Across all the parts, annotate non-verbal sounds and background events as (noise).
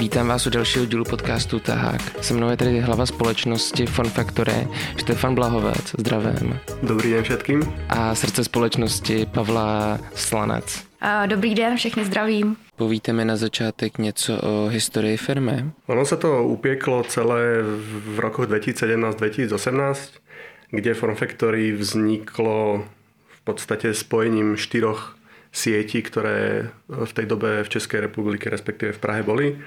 Vítám vás u dalšího dílu podcastu Tahák. Se mnou je tady hlava společnosti Fun Factory, Štefan Blahovec, zdravím. Dobrý den všetkým. A srdce společnosti Pavla Slanec. Dobrý den, všechny zdravím. Povíte mi na začátek něco o historii firmy? Ono sa to upieklo celé v rokoch 2017-2018, kde Form Factory vzniklo v podstate spojením štyroch sietí, ktoré v tej dobe v Českej republike, respektíve v Prahe boli.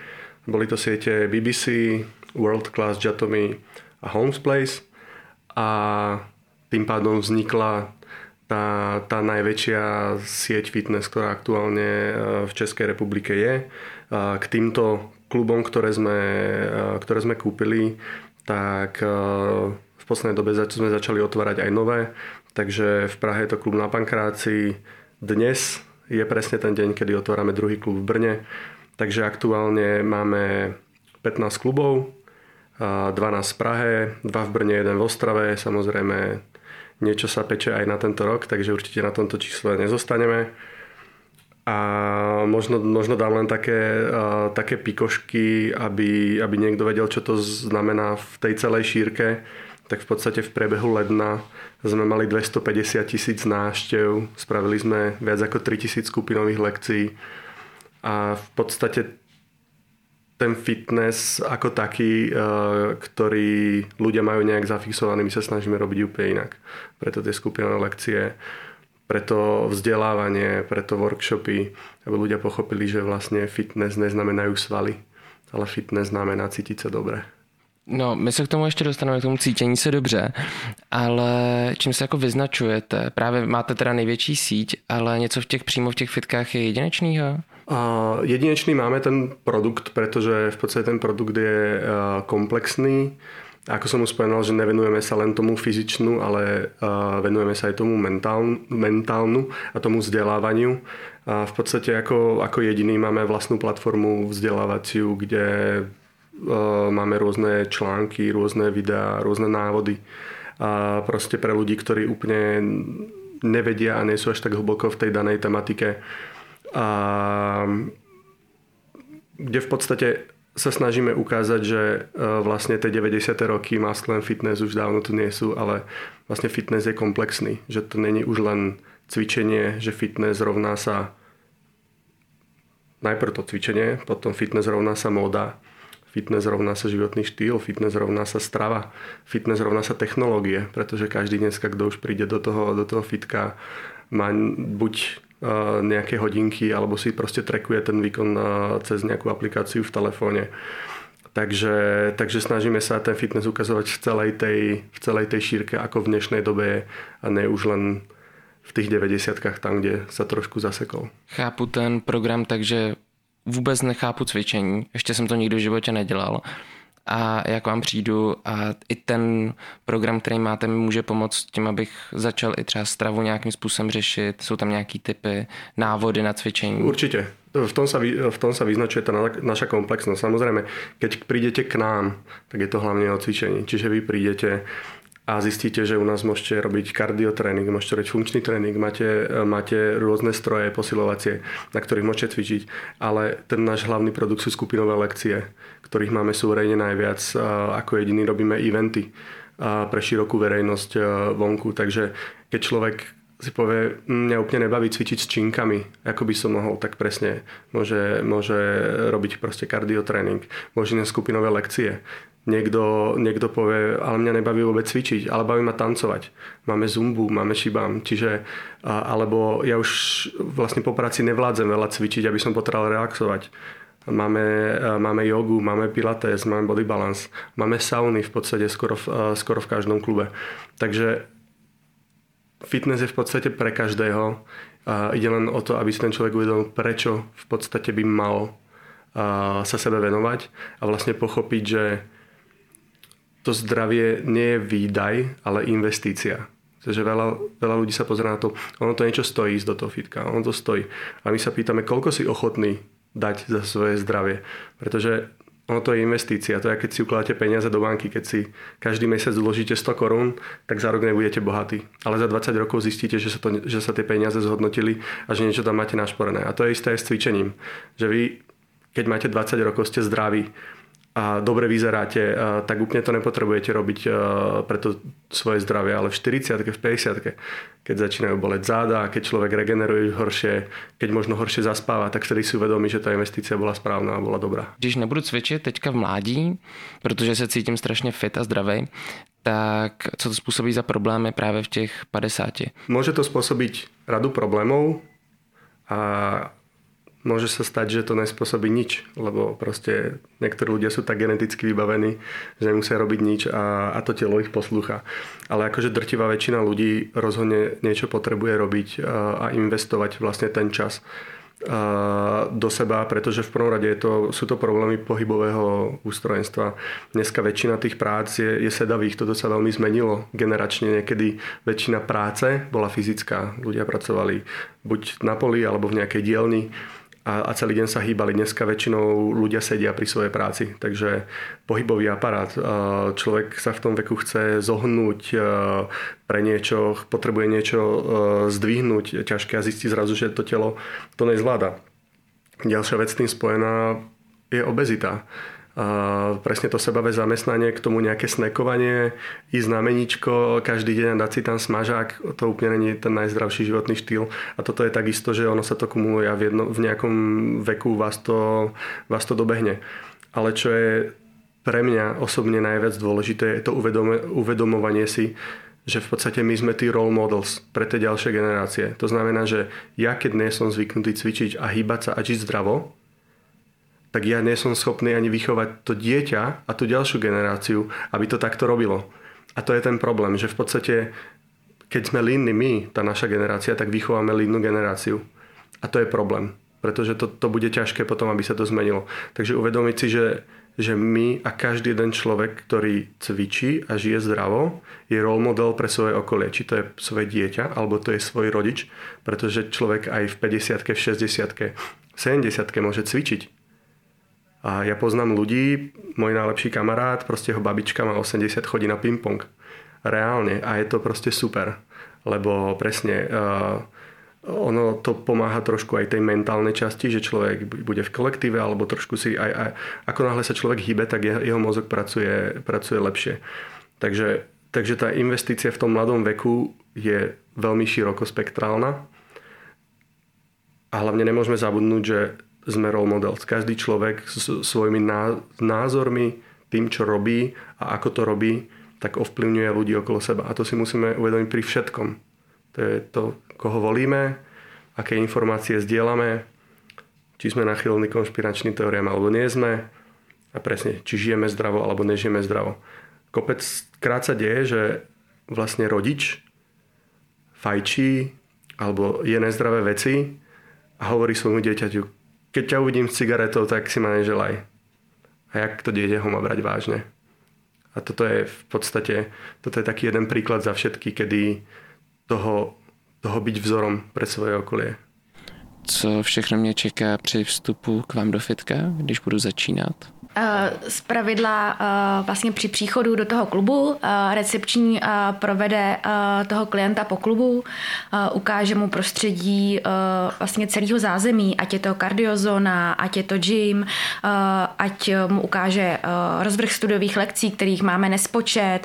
Boli to siete BBC, World Class Jatomy a Homes Place a tým pádom vznikla tá, tá najväčšia sieť fitness, ktorá aktuálne e, v Českej republike je. K týmto klubom, ktoré sme, e, ktoré sme kúpili, tak e, v poslednej dobe sme začali otvárať aj nové. Takže v Prahe je to klub na Pankráci. Dnes je presne ten deň, kedy otvárame druhý klub v Brne. Takže aktuálne máme 15 klubov, 12 v Prahe, 2 v Brne, 1 v Ostrave. Samozrejme niečo sa peče aj na tento rok, takže určite na tomto čísle nezostaneme. A možno, možno dám len také, uh, také pikošky, aby, aby niekto vedel, čo to znamená v tej celej šírke. Tak v podstate v priebehu ledna sme mali 250 tisíc náštev, spravili sme viac ako 3000 skupinových lekcií a v podstate ten fitness ako taký, eh, ktorý ľudia majú nejak zafixovaný, my sa snažíme robiť úplne inak. Preto tie skupinové lekcie, preto vzdelávanie, preto workshopy, aby ľudia pochopili, že vlastne fitness neznamenajú svaly, ale fitness znamená cítiť sa dobre. No, my se k tomu ještě dostaneme, k tomu cítění se dobře, ale čím se jako vyznačujete? Právě máte teda největší síť, ale něco v těch přímo v těch fitkách je jedinečného? jedinečný máme ten produkt, pretože v podstate ten produkt je komplexný. Ako som už spomenul, že nevenujeme sa len tomu fyzičnú, ale venujeme sa aj tomu mentálnu, mentálnu a tomu vzdelávaniu. A v podstate ako, ako jediný máme vlastnú platformu vzdelávaciu, kde máme rôzne články, rôzne videá, rôzne návody. A proste pre ľudí, ktorí úplne nevedia a nie sú až tak hlboko v tej danej tematike, a kde v podstate sa snažíme ukázať, že e, vlastne tie 90. roky masculine fitness už dávno tu nie sú, ale vlastne fitness je komplexný. Že to není už len cvičenie, že fitness rovná sa najprv to cvičenie, potom fitness rovná sa móda, fitness rovná sa životný štýl, fitness rovná sa strava, fitness rovná sa technológie, pretože každý dneska, kto už príde do toho, do toho fitka, má buď nejaké hodinky alebo si proste trekuje ten výkon cez nejakú aplikáciu v telefóne. Takže, takže snažíme sa ten fitness ukazovať v celej, tej, v celej tej šírke, ako v dnešnej dobe je a ne už len v tých 90 tam, kde sa trošku zasekol. Chápu ten program takže vůbec nechápu cvičení, ještě jsem to nikdy v životě nedělal a jak vám přijdu a i ten program, který máte, mi může pomoct tím, abych začal i třeba stravu nějakým způsobem řešit. Jsou tam nějaký typy, návody na cvičení? Určite. V tom sa, v tom sa vyznačuje tá naša komplexnosť. Samozrejme, keď prídete k nám, tak je to hlavne o cvičení. Čiže vy prídete a zistíte, že u nás môžete robiť kardiotréning, môžete robiť funkčný tréning, máte, máte rôzne stroje posilovacie, na ktorých môžete cvičiť, ale ten náš hlavný produkt sú skupinové lekcie, ktorých máme súverejne najviac. Ako jediný robíme eventy pre širokú verejnosť vonku, takže keď človek si povie, mňa úplne nebaví cvičiť s činkami, ako by som mohol, tak presne môže, môže robiť proste kardiotréning, môže na skupinové lekcie, Niekto, niekto povie, ale mňa nebaví vôbec cvičiť, ale baví ma tancovať. Máme zumbu, máme šibam, čiže, alebo ja už vlastne po práci nevládzem veľa cvičiť, aby som potreboval relaxovať. Máme, máme jogu, máme pilates, máme body balance, máme sauny v podstate skoro v, skoro v každom klube. Takže fitness je v podstate pre každého. Ide len o to, aby si ten človek uvedomil, prečo v podstate by mal sa sebe venovať a vlastne pochopiť, že to zdravie nie je výdaj, ale investícia. Takže veľa, veľa ľudí sa pozerá na to, ono to niečo stojí ísť do toho fitka, ono to stojí. A my sa pýtame, koľko si ochotný dať za svoje zdravie. Pretože ono to je investícia. To je, keď si ukladáte peniaze do banky. Keď si každý mesiac zložíte 100 korún, tak za rok nebudete bohatí. Ale za 20 rokov zistíte, že sa, to, že sa tie peniaze zhodnotili a že niečo tam máte našporené. A to je isté aj s cvičením. Že vy keď máte 20 rokov, ste zdraví a dobre vyzeráte, tak úplne to nepotrebujete robiť pre to svoje zdravie, ale v 40 v 50 keď začínajú boleť záda, keď človek regeneruje horšie, keď možno horšie zaspáva, tak vtedy si uvedomí, že ta investícia bola správna a bola dobrá. Když nebudu cvičit teďka v mládí, protože se cítím strašně fit a zdravý, tak co to způsobí za problémy právě v těch 50? Může to způsobit radu problémov a môže sa stať, že to nespôsobí nič, lebo proste niektorí ľudia sú tak geneticky vybavení, že nemusia robiť nič a, a to telo ich poslúcha. Ale akože drtivá väčšina ľudí rozhodne niečo potrebuje robiť a, a investovať vlastne ten čas do seba, pretože v prvom rade je to, sú to problémy pohybového ústrojenstva. Dneska väčšina tých prác je, je sedavých, toto sa veľmi zmenilo generačne. Niekedy väčšina práce bola fyzická. Ľudia pracovali buď na poli alebo v nejakej dielni a, a celý deň sa hýbali. Dneska väčšinou ľudia sedia pri svojej práci, takže pohybový aparát. Človek sa v tom veku chce zohnúť pre niečo, potrebuje niečo zdvihnúť ťažké a zistí zrazu, že to telo to nezvláda. Ďalšia vec s tým spojená je obezita presne to sebavé zamestnanie, k tomu nejaké snekovanie, ísť na meníčko každý deň dať si tam smažák, to úplne není ten najzdravší životný štýl. A toto je takisto, že ono sa to kumuluje a v, jedno, v nejakom veku vás to, vás to dobehne. Ale čo je pre mňa osobne najviac dôležité, je to uvedome, uvedomovanie si, že v podstate my sme tí role models pre tie ďalšie generácie. To znamená, že ja keď nie som zvyknutý cvičiť a hýbať sa a žiť zdravo, tak ja nie som schopný ani vychovať to dieťa a tú ďalšiu generáciu, aby to takto robilo. A to je ten problém, že v podstate, keď sme línni my, tá naša generácia, tak vychováme línnú generáciu. A to je problém, pretože to, to bude ťažké potom, aby sa to zmenilo. Takže uvedomiť si, že, že my a každý jeden človek, ktorý cvičí a žije zdravo, je role model pre svoje okolie. Či to je svoje dieťa, alebo to je svoj rodič, pretože človek aj v 50 v 60 v 70 môže cvičiť a ja poznám ľudí, môj najlepší kamarát, proste jeho babička má 80, chodí na ping-pong. Reálne. A je to proste super. Lebo presne uh, ono to pomáha trošku aj tej mentálnej časti, že človek bude v kolektíve alebo trošku si aj, aj ako náhle sa človek hýbe, tak jeho, mozog pracuje, pracuje lepšie. Takže, takže tá investícia v tom mladom veku je veľmi širokospektrálna a hlavne nemôžeme zabudnúť, že sme role model. Každý človek s svojimi názormi, tým, čo robí a ako to robí, tak ovplyvňuje ľudí okolo seba. A to si musíme uvedomiť pri všetkom. To je to, koho volíme, aké informácie zdieľame, či sme nachylní konšpiračným teóriám alebo nie sme a presne, či žijeme zdravo alebo nežijeme zdravo. Kopec krát sa deje, že vlastne rodič fajčí alebo je nezdravé veci a hovorí svojmu dieťaťu, keď ťa uvidím s cigaretou, tak si ma neželaj. A jak to dieťa ho má brať vážne. A toto je v podstate, toto je taký jeden príklad za všetky, kedy toho, toho byť vzorom pre svoje okolie. Co všechno mě čeká při vstupu k vám do fitka, když budu začínat? Z pravidla vlastně při příchodu do toho klubu recepční provede toho klienta po klubu, ukáže mu prostředí vlastně celého zázemí, ať je to kardiozona, ať je to gym, ať mu ukáže rozvrh studiových lekcí, kterých máme nespočet.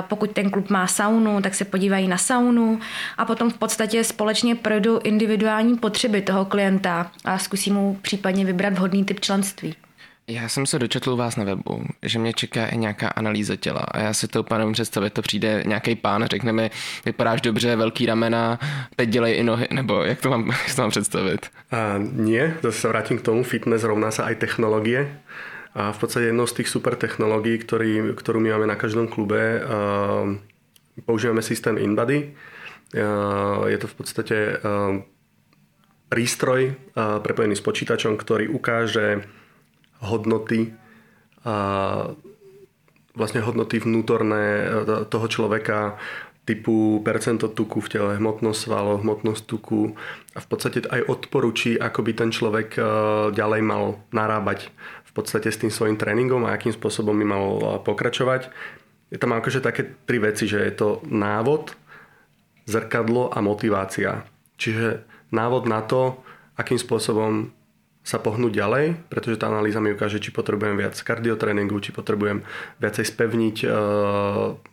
Pokud ten klub má saunu, tak se podívají na saunu a potom v podstatě společně projdou individuální potřeby toho klienta a zkusí mu případně vybrat vhodný typ členství. Já jsem se dočetl u vás na webu, že mě čeká i nějaká analýza těla a já si to úplně představit, to přijde nějaký pán, řekne mi, vypadáš dobře, velký ramena, teď dělej i nohy, nebo jak to mám, (laughs) jak to mám představit? A nie, zase sa vrátim k tomu, fitness rovná sa aj technológie. A v podstate jednou z tých super technológií, ktorý, ktorú my máme na každom klube, uh, používame systém InBody. Uh, je to v podstate uh, prístroj prepojený s počítačom, ktorý ukáže hodnoty a vlastne hodnoty vnútorné e, toho človeka typu percento tuku v tele, hmotnosť svalov, hmotnosť tuku a v podstate aj odporúči, ako by ten človek e, ďalej mal narábať v podstate s tým svojim tréningom a akým spôsobom by mal e, pokračovať. Je tam akože také tri veci, že je to návod, zrkadlo a motivácia. Čiže návod na to, akým spôsobom sa pohnúť ďalej, pretože tá analýza mi ukáže, či potrebujem viac kardiotréningu, či potrebujem viacej spevniť e,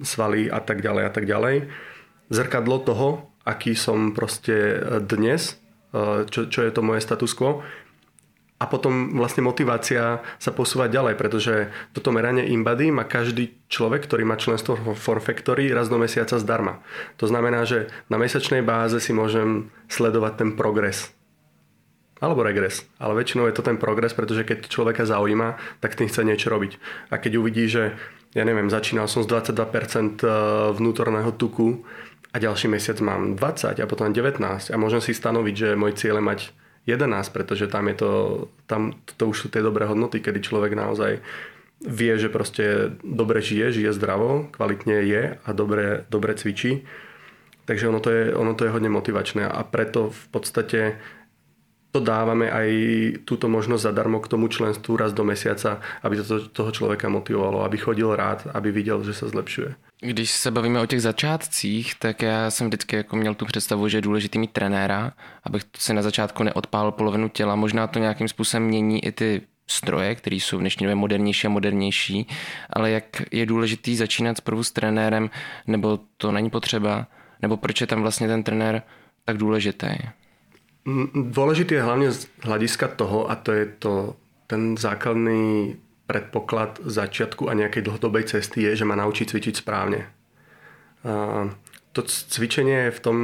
svaly a tak ďalej a tak ďalej. Zrkadlo toho, aký som proste dnes, e, čo, čo je to moje status quo a potom vlastne motivácia sa posúvať ďalej, pretože toto meranie InBody má každý človek, ktorý má členstvo v Form Factory raz do mesiaca zdarma. To znamená, že na mesačnej báze si môžem sledovať ten progres. Alebo regres. Ale väčšinou je to ten progres, pretože keď človeka zaujíma, tak tým chce niečo robiť. A keď uvidí, že ja neviem, začínal som z 22% e, vnútorného tuku a ďalší mesiac mám 20 a potom 19 a môžem si stanoviť, že môj cieľ je mať 11, pretože tam je to, tam to už sú tie dobré hodnoty, kedy človek naozaj vie, že proste dobre žije, žije zdravo, kvalitne je a dobre, dobre cvičí. Takže ono to, je, ono to je hodne motivačné a preto v podstate to dávame aj túto možnosť zadarmo k tomu členstvu raz do mesiaca, aby to toho človeka motivovalo, aby chodil rád, aby viděl, že se zlepšuje. Když se bavíme o těch začátcích, tak já jsem vždycky jako měl tu představu, že je důležitý mít trenéra, abych si na začátku neodpálil polovinu těla. Možná to nějakým způsobem mění i ty stroje, které jsou v dnešní době modernější a modernější, ale jak je důležitý začínat zprvu s trenérem, nebo to není potřeba, nebo proč je tam vlastně ten trenér tak důležitý? Dôležitý je hlavne z hľadiska toho, a to je to, ten základný predpoklad začiatku a nejakej dlhodobej cesty je, že ma naučí cvičiť správne. A to cvičenie je v tom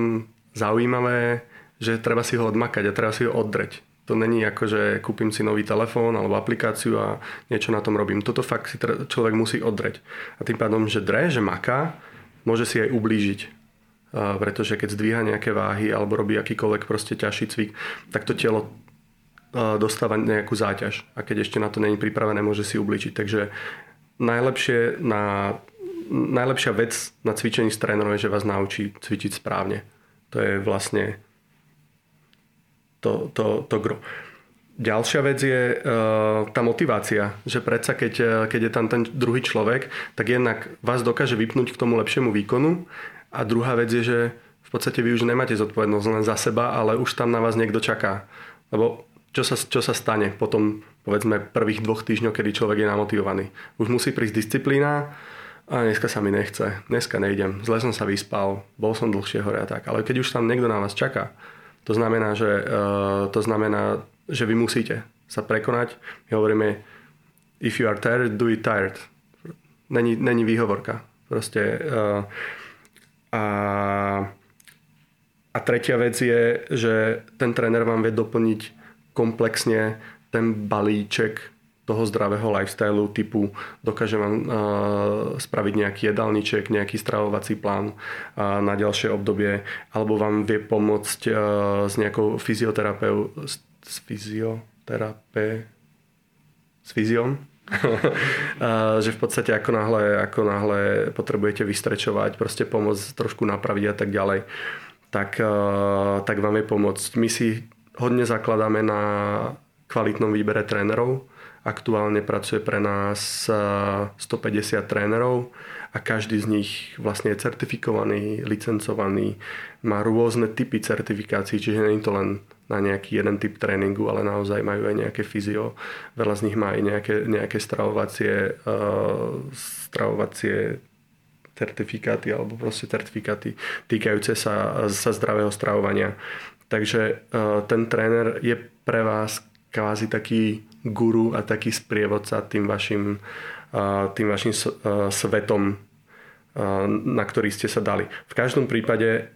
zaujímavé, že treba si ho odmakať a treba si ho oddreť. To není ako, že kúpim si nový telefón alebo aplikáciu a niečo na tom robím. Toto fakt si človek musí oddreť. A tým pádom, že dre, že maká, môže si aj ublížiť pretože keď zdvíha nejaké váhy alebo robí akýkoľvek proste ťažší cvik, tak to telo dostáva nejakú záťaž a keď ešte na to není pripravené, môže si ubličiť. Takže najlepšie na, najlepšia vec na cvičení s trénerom je, že vás naučí cvičiť správne. To je vlastne to, to, to gro. Ďalšia vec je uh, tá motivácia, že predsa keď, keď je tam ten druhý človek, tak jednak vás dokáže vypnúť k tomu lepšiemu výkonu a druhá vec je, že v podstate vy už nemáte zodpovednosť len za seba, ale už tam na vás niekto čaká. Lebo čo sa, čo sa stane potom, povedzme, prvých dvoch týždňov, kedy človek je namotivovaný. Už musí prísť disciplína a dneska sa mi nechce, dneska nejdem, zle som sa vyspal, bol som dlhšie hore a tak. Ale keď už tam niekto na vás čaká, to znamená, že, uh, to znamená, že vy musíte sa prekonať. My hovoríme, if you are tired, do it tired. Není, není výhovorka. Proste uh, a, a tretia vec je, že ten tréner vám vie doplniť komplexne ten balíček toho zdravého lifestylu typu dokáže vám uh, spraviť nejaký jedálniček, nejaký stravovací plán uh, na ďalšie obdobie alebo vám vie pomôcť uh, s nejakou fyzioterapeu s, s fyzioterape s fyziom (laughs) že v podstate ako náhle, ako náhle potrebujete vystrečovať, proste pomôcť trošku napraviť a tak ďalej, tak, tak vám je pomôcť. My si hodne zakladáme na kvalitnom výbere trénerov. Aktuálne pracuje pre nás 150 trénerov a každý z nich vlastne je certifikovaný, licencovaný, má rôzne typy certifikácií, čiže nie je to len na nejaký jeden typ tréningu, ale naozaj majú aj nejaké fyzio. Veľa z nich má aj nejaké, nejaké stravovacie, uh, stravovacie certifikáty alebo proste certifikáty týkajúce sa, sa zdravého stravovania. Takže uh, ten tréner je pre vás kvázi taký guru a taký sprievodca tým vašim, uh, tým vašim svetom, na ktorý ste sa dali. V každom prípade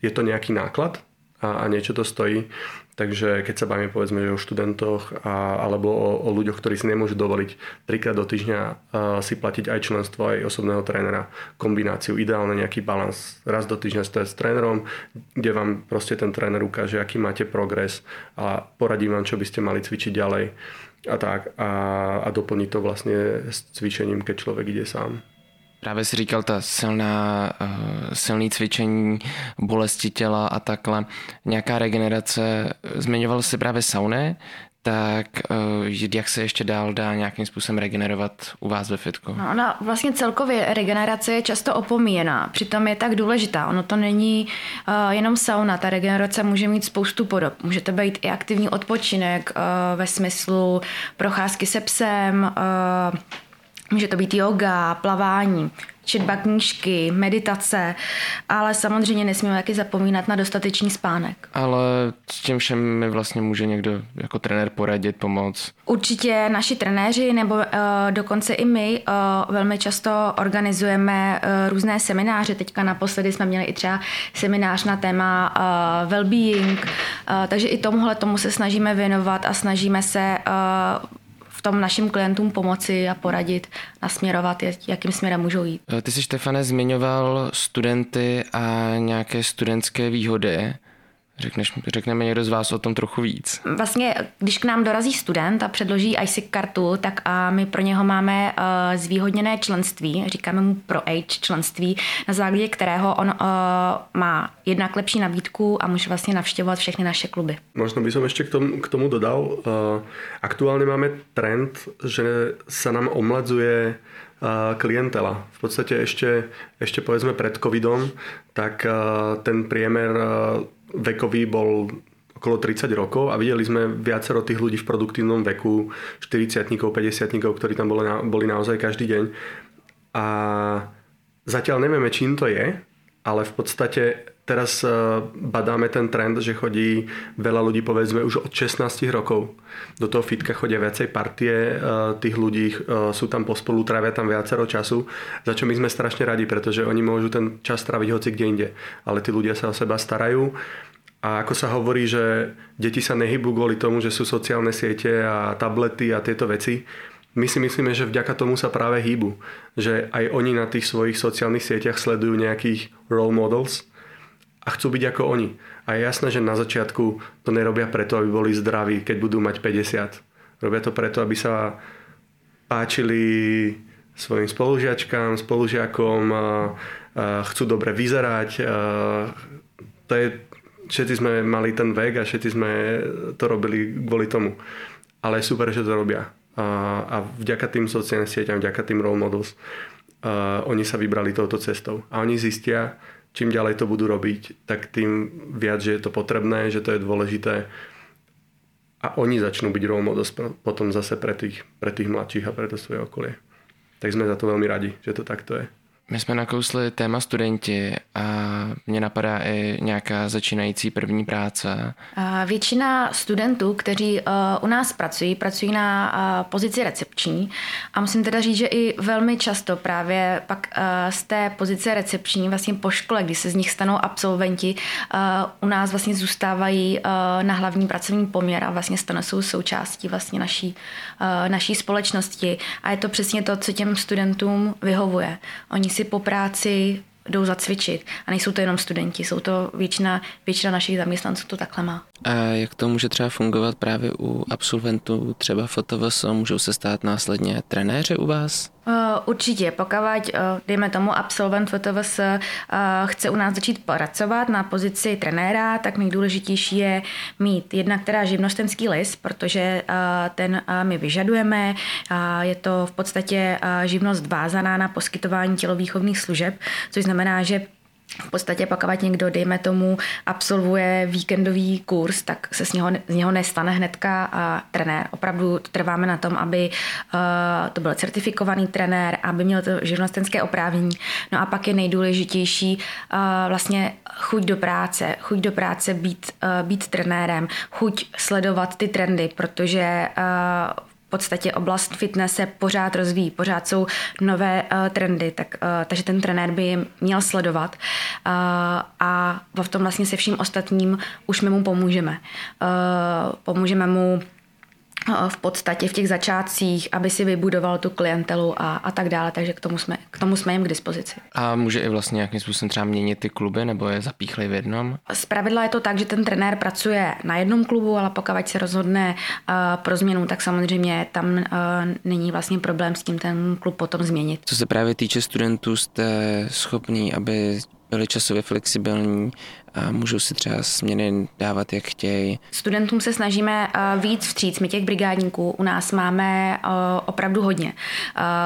je to nejaký náklad, a niečo to stojí. Takže keď sa bavíme povedzme že o študentoch a, alebo o, o ľuďoch, ktorí si nemôžu dovoliť trikrát do týždňa a, si platiť aj členstvo, aj osobného trénera, kombináciu, ideálne nejaký balans. Raz do týždňa ste s trénerom, kde vám proste ten tréner ukáže, aký máte progres a poradí vám, čo by ste mali cvičiť ďalej a tak a, a doplní to vlastne s cvičením, keď človek ide sám. Právě si říkal ta silná, eh, silný cvičení, bolesti těla a takhle. Nějaká regenerace. Zmiňoval si právě sauny, tak uh, jak se ještě dál dá nějakým způsobem regenerovat u vás ve fitku? No, ona vlastně celkově regenerace je často opomíjená, přitom je tak důležitá. Ono to není uh, jenom sauna, ta regenerace může mít spoustu podob. Může to být i aktivní odpočinek uh, ve smyslu procházky se psem, uh, Může to být yoga, plavání, četba knížky, meditace, ale samozřejmě nesmíme taky zapomínat na dostatečný spánek. Ale s tím všem mi vlastně může někdo jako trenér poradit, pomoct? Určitě naši trenéři nebo uh, dokonce i my uh, velmi často organizujeme uh, různé semináře. Teďka naposledy jsme měli i třeba seminář na téma uh, well-being, uh, takže i tomuhle tomu se snažíme věnovat a snažíme se uh, tom našim klientům pomoci a poradit, nasměrovat, jakým směrem můžou jít. Ty jsi, Štefane, zmiňoval studenty a nějaké studentské výhody. Řekneš, řekneme někdo z vás o tom trochu víc. Vlastně, když k nám dorazí student a předloží ISIC kartu, tak a my pro něho máme uh, zvýhodněné členství, říkáme mu pro age členství, na základě kterého on uh, má jednak lepší nabídku a může vlastně navštěvovat všechny naše kluby. Možno by som ešte k tomu, k tomu dodal. Uh, aktuálne máme trend, že sa nám omladzuje klientela. V podstate ešte, ešte povedzme pred covidom, tak ten priemer vekový bol okolo 30 rokov a videli sme viacero tých ľudí v produktívnom veku, 40 50 ktorí tam boli, na, boli naozaj každý deň. A zatiaľ nevieme, čím to je, ale v podstate teraz e, badáme ten trend, že chodí veľa ľudí, povedzme, už od 16 rokov. Do toho fitka chodia viacej partie e, tých ľudí, e, sú tam pospolu, trávia tam viacero času, za čo my sme strašne radi, pretože oni môžu ten čas tráviť hoci kde inde. Ale tí ľudia sa o seba starajú a ako sa hovorí, že deti sa nehybú kvôli tomu, že sú sociálne siete a tablety a tieto veci, my si myslíme, že vďaka tomu sa práve hýbu. Že aj oni na tých svojich sociálnych sieťach sledujú nejakých role models a chcú byť ako oni. A je jasné, že na začiatku to nerobia preto, aby boli zdraví, keď budú mať 50. Robia to preto, aby sa páčili svojim spolužiačkám, spolužiakom, chcú dobre vyzerať. To je všetci sme mali ten vek a všetci sme to robili kvôli tomu. Ale je super, že to robia. A, a vďaka tým sociálnym sieťam, vďaka tým role models, a oni sa vybrali touto cestou. A oni zistia, čím ďalej to budú robiť, tak tým viac, že je to potrebné, že to je dôležité. A oni začnú byť role models potom zase pre tých, pre tých mladších a pre to svoje okolie. Tak sme za to veľmi radi, že to takto je. My jsme nakousli téma studenti a mě napadá i nějaká začínající první práce. Většina studentů, kteří uh, u nás pracují, pracují na uh, pozici recepční a musím teda říct, že i velmi často právě pak uh, z té pozice recepční vlastně po škole, kdy se z nich stanou absolventi, u nás vlastně zůstávají na hlavní pracovní poměr a vlastně stanou jsou součástí vlastně naší, naší společnosti a je to přesně to, co těm studentům vyhovuje. Oni si po práci jdou zacvičit. A nejsou to jenom studenti, jsou to většina, většina našich zaměstnanců to takhle má. A jak to může třeba fungovat právě u absolventů třeba FOTVS? Můžou se stát následně trenéři u vás? Uh, určitě, pokud, uh, dejme tomu, absolvent FOTVS uh, chce u nás začít pracovat na pozici trenéra, tak nejdůležitější je mít jednak teda živnostenský list, protože ten my vyžadujeme. Je to v podstatě živnost vázaná na poskytování tělovýchovných služeb, což znamená, že v podstatě pokud někdo, dejme tomu, absolvuje víkendový kurz, tak se z něho, z něho nestane hnedka uh, trenér. Opravdu trváme na tom, aby uh, to byl certifikovaný trenér, aby měl to živnostenské oprávnění. No a pak je nejdůležitější uh, vlastně chuť do práce, chuť do práce být, uh, být trenérem, chuť sledovat ty trendy, protože uh, podstatě oblast fitness se pořád rozvíjí, pořád jsou nové uh, trendy, tak, uh, takže ten trenér by je měl sledovat uh, a v tom vlastně se vším ostatním už my mu pomůžeme. Uh, pomůžeme mu v podstatě v těch začátcích, aby si vybudoval tu klientelu a, a tak dále, takže k tomu, jsme, k tomu jsme jim k dispozici. A může i vlastně nějakým způsobem třeba měnit ty kluby, nebo je zapíchli v jednom? Z pravidla je to tak, že ten trenér pracuje na jednom klubu, ale pokud se rozhodne uh, pro změnu, tak samozřejmě tam uh, není vlastně problém s tím ten klub potom změnit. Co se právě týče studentů, jste schopní, aby byli časově flexibilní a můžou si třeba směny dávat, jak chtějí. Studentům se snažíme uh, víc vstříc. My těch brigádníků u nás máme uh, opravdu hodně. Uh,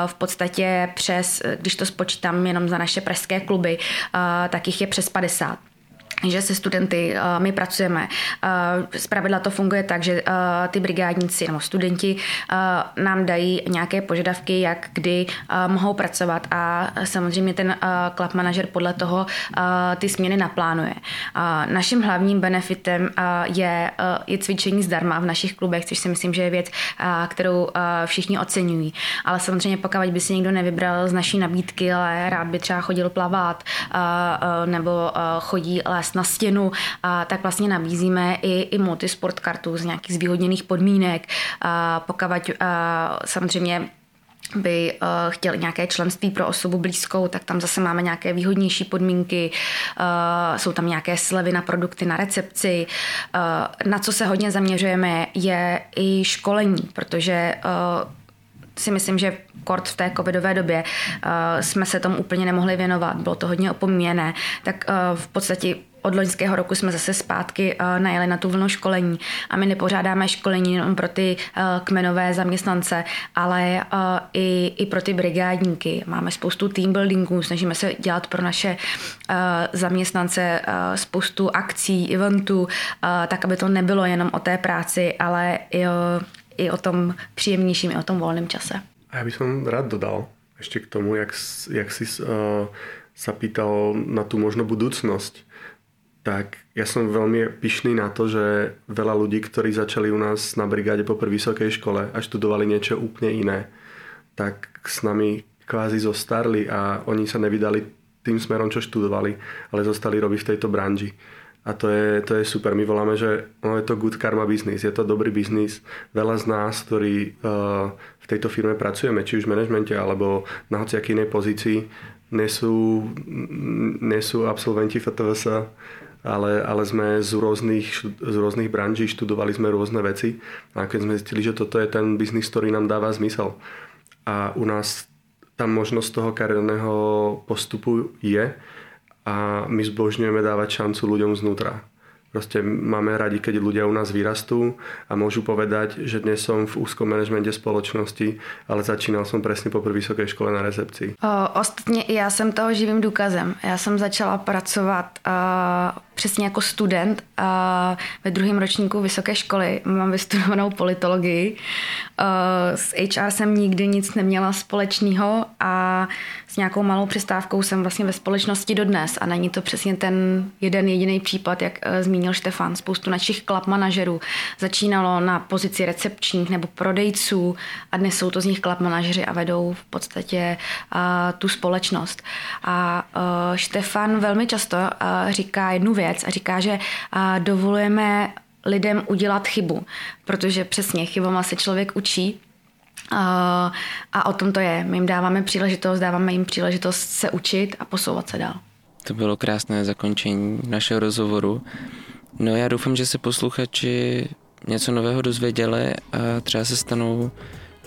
v podstatě přes, když to spočítám jenom za naše pražské kluby, tak jich je přes 50 že se studenty uh, my pracujeme. Uh, zpravidla to funguje tak, že uh, ty brigádníci nebo studenti nám dají nějaké požadavky, jak kdy mohou pracovat a samozřejmě ten uh, club manažer podle toho ty směny naplánuje. Naším hlavním benefitem je, je cvičení zdarma v našich klubech, což si myslím, že je věc, kterou všichni oceňují. Ale samozřejmě pokud by si někdo nevybral z naší nabídky, ale rád by třeba chodil plavat nebo chodí les na stěnu, a tak vlastně nabízíme i, i multisport kartu z nějakých zvýhodněných podmínek. A pokud a samozřejmě by uh, chtěl nějaké členství pro osobu blízkou, tak tam zase máme nějaké výhodnější podmínky, uh, jsou tam nějaké slevy na produkty na recepci. Uh, na co se hodně zaměřujeme je i školení, protože si myslím, že kort v té covidové době uh, jsme se tomu úplně nemohli věnovat, bylo to hodně opomíjené, tak uh, v podstatě od loňského roku jsme zase zpátky uh, najeli na tu vlnu školení a my nepořádáme školení jenom pro ty uh, kmenové zaměstnance, ale uh, i, i pro ty brigádníky. Máme spoustu team buildingů, snažíme se dělat pro naše zaměstnance spoustu akcí, eventů, tak aby to nebylo jenom o té práci, ale i o, i o tom příjemnějším, i o tom volném čase. A já bych vám rád dodal ještě k tomu, jak, jak si uh, sa na tu možno budúcnosť tak ja som veľmi pyšný na to, že veľa ľudí, ktorí začali u nás na brigáde po prvej vysokej škole a študovali niečo úplne iné, tak s nami kvázi zostarli a oni sa nevydali tým smerom, čo študovali, ale zostali robiť v tejto branži. A to je, to je super. My voláme, že no je to good karma business, je to dobrý biznis. Veľa z nás, ktorí uh, v tejto firme pracujeme, či už v manažmente alebo na hociakej inej pozícii, nesú, nesú absolventi FTVS ale, ale sme z rôznych, z rôznych branží študovali sme rôzne veci a keď sme zistili, že toto je ten biznis, ktorý nám dáva zmysel. A u nás tam možnosť toho kariérneho postupu je a my zbožňujeme dávať šancu ľuďom znútra. Proste máme radi, keď ľudia u nás vyrastú a môžu povedať, že dnes som v úzkom manažmente spoločnosti, ale začínal som presne po vysokej škole na recepcii. O, ostatně já jsem toho živým důkazem. Já jsem začala pracovat uh, přesně jako student uh, ve druhém ročníku vysoké školy. Mám vystudovanou politologii. Uh, s HR jsem nikdy nic neměla společného a s nějakou malou přestávkou jsem vlastně ve společnosti dodnes. A není to přesně ten jeden jediný případ, jak uh, zmínil Štefan. Spoustu našich klap manažerů začínalo na pozici recepčních nebo prodejců a dnes jsou to z nich klap manažeři a vedou v podstatě uh, tu společnost. A uh, Štefan velmi často říká jednu věc a říká, že dovolujeme lidem udělat chybu, protože přesně chybama se člověk učí a o tom to je. My jim dáváme příležitost, dáváme jim příležitost se učit a posouvat se dál. To bylo krásné zakončení našeho rozhovoru. No já doufám, že se posluchači něco nového dozvěděli a třeba se stanou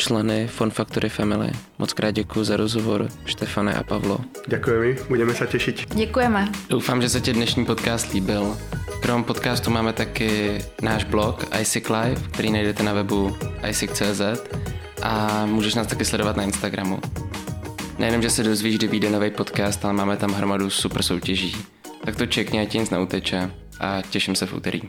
členy Fun Factory Family. Moc krát děkuji za rozhovor, Štefane a Pavlo. Děkujeme, budeme se těšit. Děkujeme. Doufám, že se ti dnešní podcast líbil. Krom podcastu máme taky náš blog iSick Live, který najdete na webu iSick.cz a můžeš nás taky sledovat na Instagramu. Nejenom, že se dozvíš, kdy vyjde nový podcast, ale máme tam hromadu super soutěží. Tak to čekni, ať ti nic neuteče a těším se v úterý.